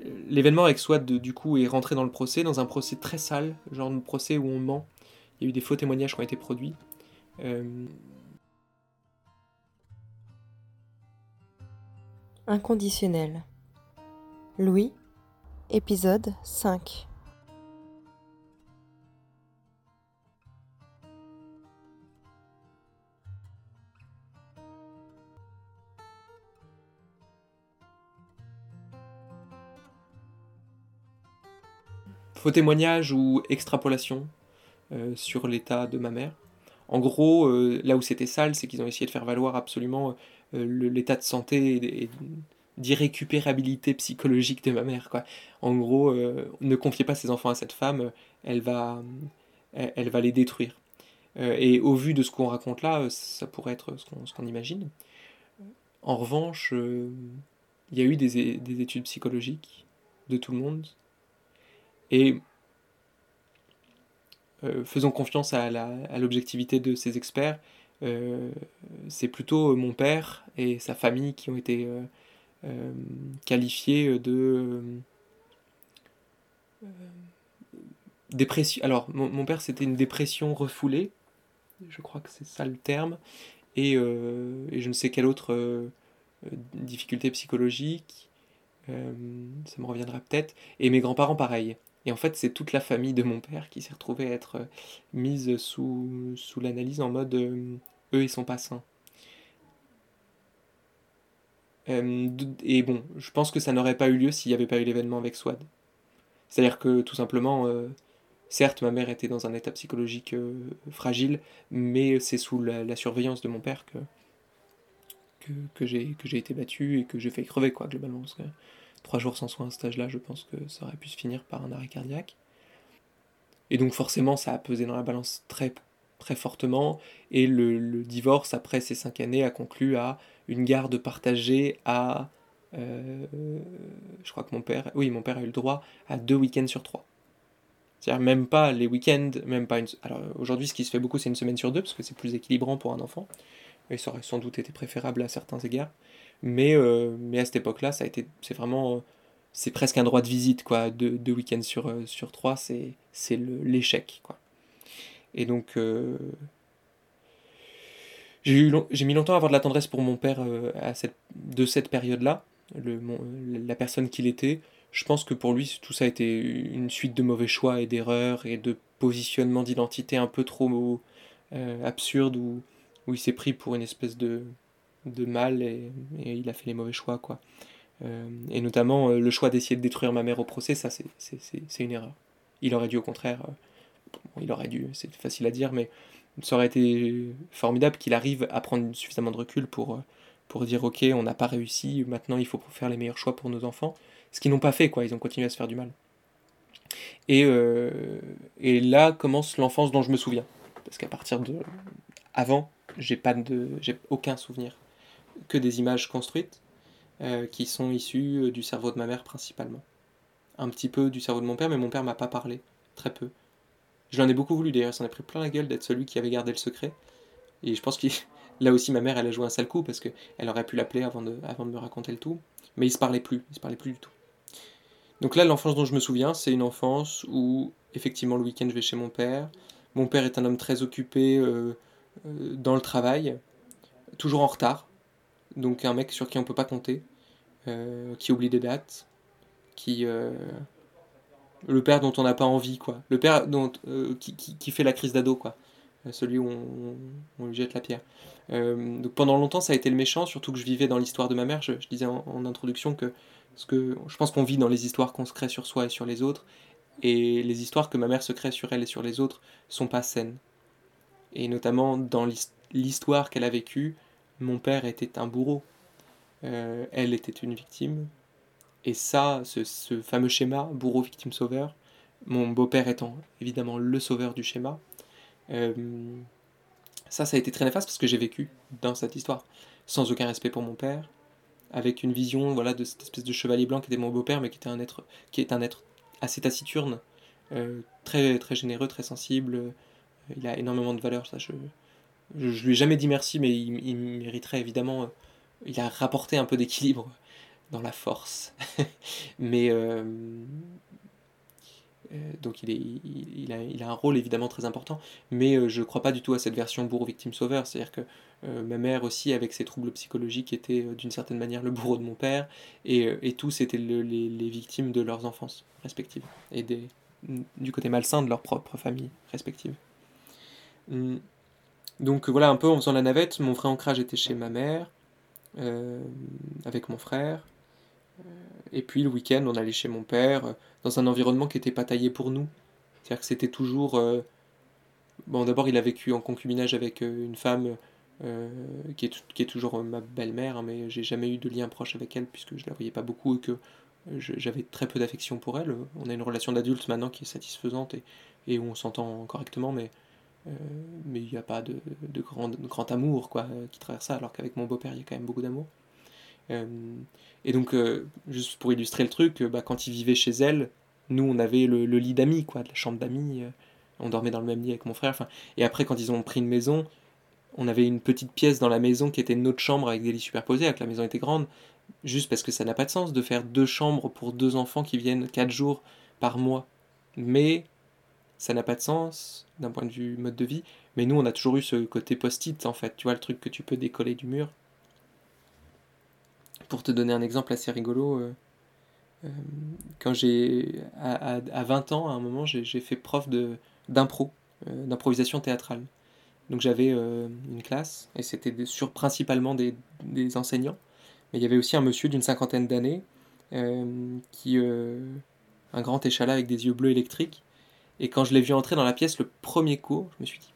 l'événement avec Swad, du coup, est rentré dans le procès, dans un procès très sale, genre de procès où on ment. Il y a eu des faux témoignages qui ont été produits. Euh, Inconditionnel. Louis, épisode 5. Faux témoignage ou extrapolation euh, sur l'état de ma mère. En gros, euh, là où c'était sale, c'est qu'ils ont essayé de faire valoir absolument euh, l'état de santé et, d'irrécupérabilité psychologique de ma mère. En gros, ne confiez pas ses enfants à cette femme, elle va, elle, va les détruire. et au vu de ce qu'on raconte là, ça pourrait être ce qu'on imagine. En revanche, il y a eu des études psychologiques de tout le monde et euh, faisons confiance à, l'objectivité de ces experts. Euh, c'est plutôt mon père et sa famille qui ont été euh, qualifiés de dépression. Alors, mon, père, c'était une dépression refoulée, je crois que c'est ça le terme, et, et je ne sais quelle autre difficulté psychologique, ça me reviendra peut-être, et mes grands-parents, pareil. Et en fait, c'est toute la famille de mon père qui s'est retrouvée à être euh, mise sous, sous l'analyse en mode euh, eux, ils sont pas. Euh, et bon, je pense que ça n'aurait pas eu lieu s'il n'y avait pas eu l'événement avec Swad. C'est-à-dire que tout simplement, certes, ma mère était dans un état psychologique fragile, mais c'est sous la, surveillance de mon père que, que, que j'ai été battu et que j'ai fait crever, quoi, globalement trois jours sans soins à cet âge-là, je pense que ça aurait pu se finir par un arrêt cardiaque. Et donc forcément, ça a pesé dans la balance très, très fortement. Et le, divorce, après ces cinq années, a conclu à une garde partagée à... Euh, je crois que mon père... Oui, mon père a eu le droit à deux week-ends sur trois. C'est-à-dire même pas les week-ends, même pas une... Alors aujourd'hui, ce qui se fait beaucoup, c'est une semaine sur deux, parce que c'est plus équilibrant pour un enfant. Et ça aurait sans doute été préférable à certains égards. Mais, euh, mais à cette époque-là, ça a été, c'est vraiment, c'est presque un droit de visite, quoi. Deux, deux week-ends sur, euh, sur trois, c'est, c'est l'échec, quoi. Et donc, euh, j'ai, eu j'ai mis longtemps à avoir de la tendresse pour mon père à cette, de cette période-là, le, la personne qu'il était. Je pense que pour lui, tout ça a été une suite de mauvais choix et d'erreurs et de positionnement d'identité un peu trop absurde où, où il s'est pris pour une espèce de, de mal et, il a fait les mauvais choix quoi. Euh, et notamment euh, le choix d'essayer de détruire ma mère au procès, ça c'est une erreur. Il aurait dû au contraire, euh, il aurait dû, c'est facile à dire, mais ça aurait été formidable qu'il arrive à prendre suffisamment de recul pour, pour dire ok, on n'a pas réussi, maintenant il faut faire les meilleurs choix pour nos enfants. Ce qu'ils n'ont pas fait, quoi, ils ont continué à se faire du mal. Et, et là commence l'enfance dont je me souviens. Parce qu'à partir de. Avant, j'ai pas de. J'ai aucun souvenir que des images construites euh, qui sont issues euh, du cerveau de ma mère principalement. Un petit peu du cerveau de mon père, mais mon père m'a pas parlé, très peu. Je l'en ai beaucoup voulu d'ailleurs, ça en a pris plein la gueule d'être celui qui avait gardé le secret. Et je pense que là aussi ma mère elle a joué un sale coup parce qu'elle aurait pu l'appeler avant de, avant de me raconter le tout. Mais il se parlait plus, il se parlait plus du tout. Donc là l'enfance dont je me souviens, c'est une enfance où effectivement le week-end je vais chez mon père. Mon père est un homme très occupé euh, dans le travail, toujours en retard donc un mec sur qui on peut pas compter, euh, qui oublie des dates, qui euh, le père dont on n'a pas envie quoi, le père dont euh, qui, qui, fait la crise d'ado quoi, celui où on, lui jette la pierre. donc pendant longtemps ça a été le méchant, surtout que je vivais dans l'histoire de ma mère. Je, disais en, introduction que ce que je pense qu'on vit dans les histoires qu'on se crée sur soi et sur les autres, et les histoires que ma mère se crée sur elle et sur les autres sont pas saines. Et notamment dans l'histoire qu'elle a vécue, mon père était un bourreau, euh, elle était une victime. Et ça, ce, fameux schéma, bourreau, victime, sauveur, mon beau-père étant évidemment le sauveur du schéma, euh, ça, ça a été très néfaste parce que j'ai vécu dans cette histoire, sans aucun respect pour mon père, avec une vision voilà, de cette espèce de chevalier blanc qui était mon beau-père, mais qui, était un être, qui est un être assez taciturne, euh, très, très généreux, très sensible. Il a énormément de valeur, ça je, je, lui ai jamais dit merci, mais il, mériterait évidemment. Euh, il a rapporté un peu d'équilibre dans la force. Mais donc il, est, il, a, il, a, un rôle évidemment très important, mais je ne crois pas du tout à cette version bourreau-victime-sauveur. C'est-à-dire que ma mère aussi, avec ses troubles psychologiques, était d'une certaine manière le bourreau de mon père, et, et tous étaient les, les, victimes de leurs enfances respectives, et des, du côté malsain de leur propre famille respective. Hum. Donc voilà, un peu en faisant la navette, mon vrai ancrage était chez ma mère, euh, avec mon frère. Euh, et puis le week-end, on allait chez mon père, euh, dans un environnement qui n'était pas taillé pour nous. C'est-à-dire que c'était toujours... Bon, d'abord, il a vécu en concubinage avec une femme qui, est, toujours ma belle-mère, hein, mais j'ai jamais eu de lien proche avec elle, puisque je la voyais pas beaucoup et que j'avais très peu d'affection pour elle. On a une relation d'adulte maintenant qui est satisfaisante et, et où on s'entend correctement, mais mais il n'y a pas de, grand, amour quoi, qui traverse ça, alors qu'avec mon beau-père, il y a quand même beaucoup d'amour. Euh, et donc, euh, juste pour illustrer le truc, bah, quand il vivait chez elle, nous, on avait le, lit d'amis, quoi, de la chambre d'amis. on dormait dans le même lit avec mon frère. Et après, quand ils ont pris une maison, on avait une petite pièce dans la maison qui était notre chambre avec des lits superposés, alors que la maison était grande, juste parce que ça n'a pas de sens de faire deux chambres pour deux enfants qui viennent quatre jours par mois. Mais ça n'a pas de sens d'un point de vue mode de vie. Mais nous, on a toujours eu ce côté post-it, en fait. Tu vois, le truc que tu peux décoller du mur. Pour te donner un exemple assez rigolo, euh, euh, quand j'ai. À, à, 20 ans, à un moment, j'ai fait prof d'impro, euh, d'improvisation théâtrale. Donc j'avais une classe, et c'était sur principalement des, des, enseignants. Mais il y avait aussi un monsieur d'une cinquantaine d'années, qui. un grand échalas avec des yeux bleus électriques, et quand je l'ai vu entrer dans la pièce le premier coup, je me suis dit,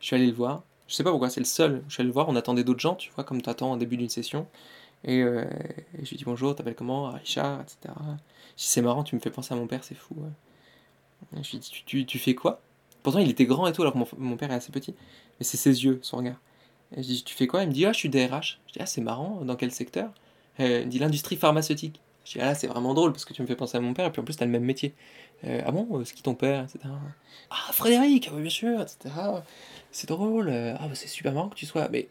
je suis allé le voir. Je sais pas pourquoi, c'est le seul. Je suis allé le voir, on attendait d'autres gens, tu vois, comme tu attends en début d'une session. Et, euh, je lui dis bonjour, t'appelles comment? Richard, etc. Je c'est marrant, tu me fais penser à mon père, c'est fou. Je lui dis tu, tu, fais quoi? Pourtant il était grand et tout, alors que mon, père est assez petit. Mais c'est ses yeux, son regard. Et je dis tu fais quoi? Il me dit ah je suis DRH. Je dis ah c'est marrant, dans quel secteur? Il me dit l'industrie pharmaceutique. Je dis ah c'est vraiment drôle parce que tu me fais penser à mon père et puis en plus t'as le même métier. Euh, ah bon, euh, c'est qui ton père etc. Ah, Frédéric, oui, bien sûr, etc. C'est drôle, euh, ah, bah, c'est super marrant que tu sois. Mais...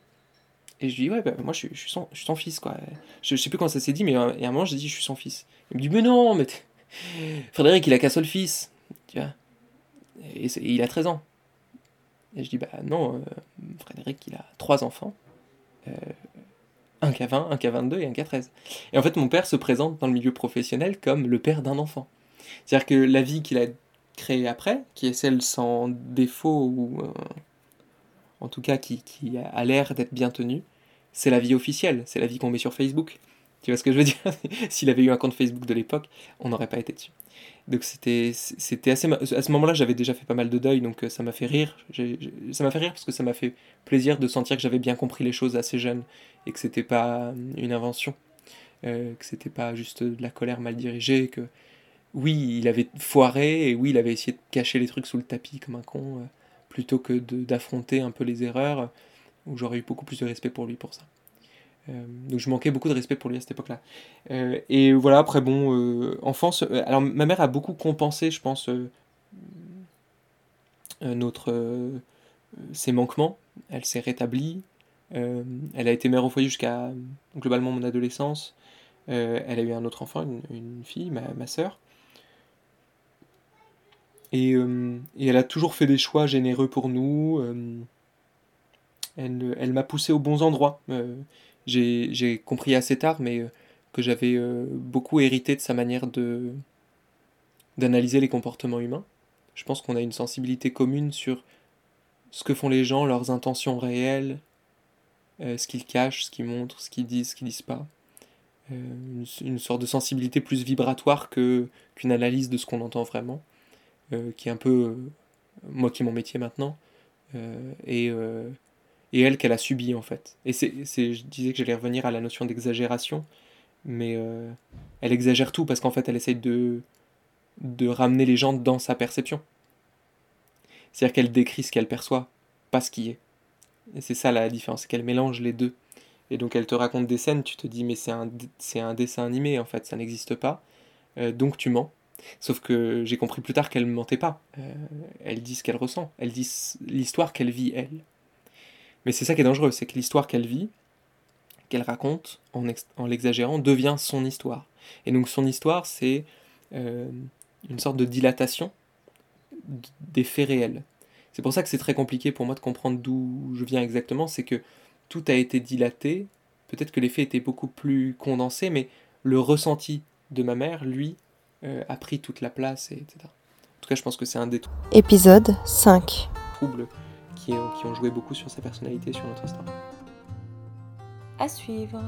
Et je dis, ouais, bah, moi je suis, je, son, je suis son fils, quoi. Je, sais plus comment ça s'est dit, mais à un moment j'ai dit, je suis son fils. Il me dit, mais non, mais. Frédéric, il a qu'un seul fils, tu vois. Et, il a 13 ans. Et je dis, bah non, Frédéric, il a trois enfants. Un qui a 20, un qui a 22 et un qui a 13. Et en fait, mon père se présente dans le milieu professionnel comme le père d'un enfant. C'est-à-dire que la vie qu'il a créée après, qui est celle sans défaut, ou euh, en tout cas qui, qui a l'air d'être bien tenue, c'est la vie officielle, c'est la vie qu'on met sur Facebook. Tu vois ce que je veux dire? S'il avait eu un compte Facebook de l'époque, on n'aurait pas été dessus. Donc c'était c'était assez à ce moment-là j'avais déjà fait pas mal de deuil donc euh, ça m'a fait rire ça m'a fait rire parce que ça m'a fait plaisir de sentir que j'avais bien compris les choses assez jeune et que c'était pas une invention euh, que c'était pas juste de la colère mal dirigée que oui, il avait foiré, et oui, il avait essayé de cacher les trucs sous le tapis comme un con, euh, plutôt que d'affronter un peu les erreurs, où j'aurais eu beaucoup plus de respect pour lui pour ça. Euh, donc je manquais beaucoup de respect pour lui à cette époque-là. Euh, et voilà, après, bon, enfance. alors, ma mère a beaucoup compensé, je pense, notre, ses manquements. Elle s'est rétablie. elle a été mère au foyer jusqu'à globalement mon adolescence. elle a eu un autre enfant, une, fille, ma, ma soeur. Euh, et, elle a toujours fait des choix généreux pour nous. Euh, elle, elle m'a poussé aux bons endroits. Euh, j'ai compris assez tard, mais que j'avais beaucoup hérité de sa manière d'analyser les comportements humains. Je pense qu'on a une sensibilité commune sur ce que font les gens, leurs intentions réelles, ce qu'ils cachent, ce qu'ils montrent, ce qu'ils disent, ce qu'ils disent pas. une, sorte de sensibilité plus vibratoire que qu'une analyse de ce qu'on entend vraiment. Euh, qui est un peu euh, moi qui est mon métier maintenant, euh, et, et elle qu'elle a subi en fait. Et c'est, je disais que j'allais revenir à la notion d'exagération, mais elle exagère tout parce qu'en fait elle essaye de, de ramener les gens dans sa perception. C'est-à-dire qu'elle décrit ce qu'elle perçoit, pas ce qui est. Et c'est ça la différence, c'est qu'elle mélange les deux. Et donc elle te raconte des scènes, tu te dis mais c'est un, un dessin animé en fait, ça n'existe pas. donc tu mens. Sauf que j'ai compris plus tard qu'elle ne mentait pas. Euh, elle dit ce qu'elle ressent. Elle dit l'histoire qu'elle vit, elle. Mais c'est ça qui est dangereux, c'est que l'histoire qu'elle vit, qu'elle raconte, en, en l'exagérant, devient son histoire. Et donc son histoire, c'est euh, une sorte de dilatation des faits réels. C'est pour ça que c'est très compliqué pour moi de comprendre d'où je viens exactement, c'est que tout a été dilaté, peut-être que les faits étaient beaucoup plus condensés, mais le ressenti de ma mère, lui, euh, a pris toute la place, et etc. En tout cas, je pense que c'est un des Épisode 5. troubles qui, ont joué beaucoup sur sa personnalité, sur notre histoire. À suivre.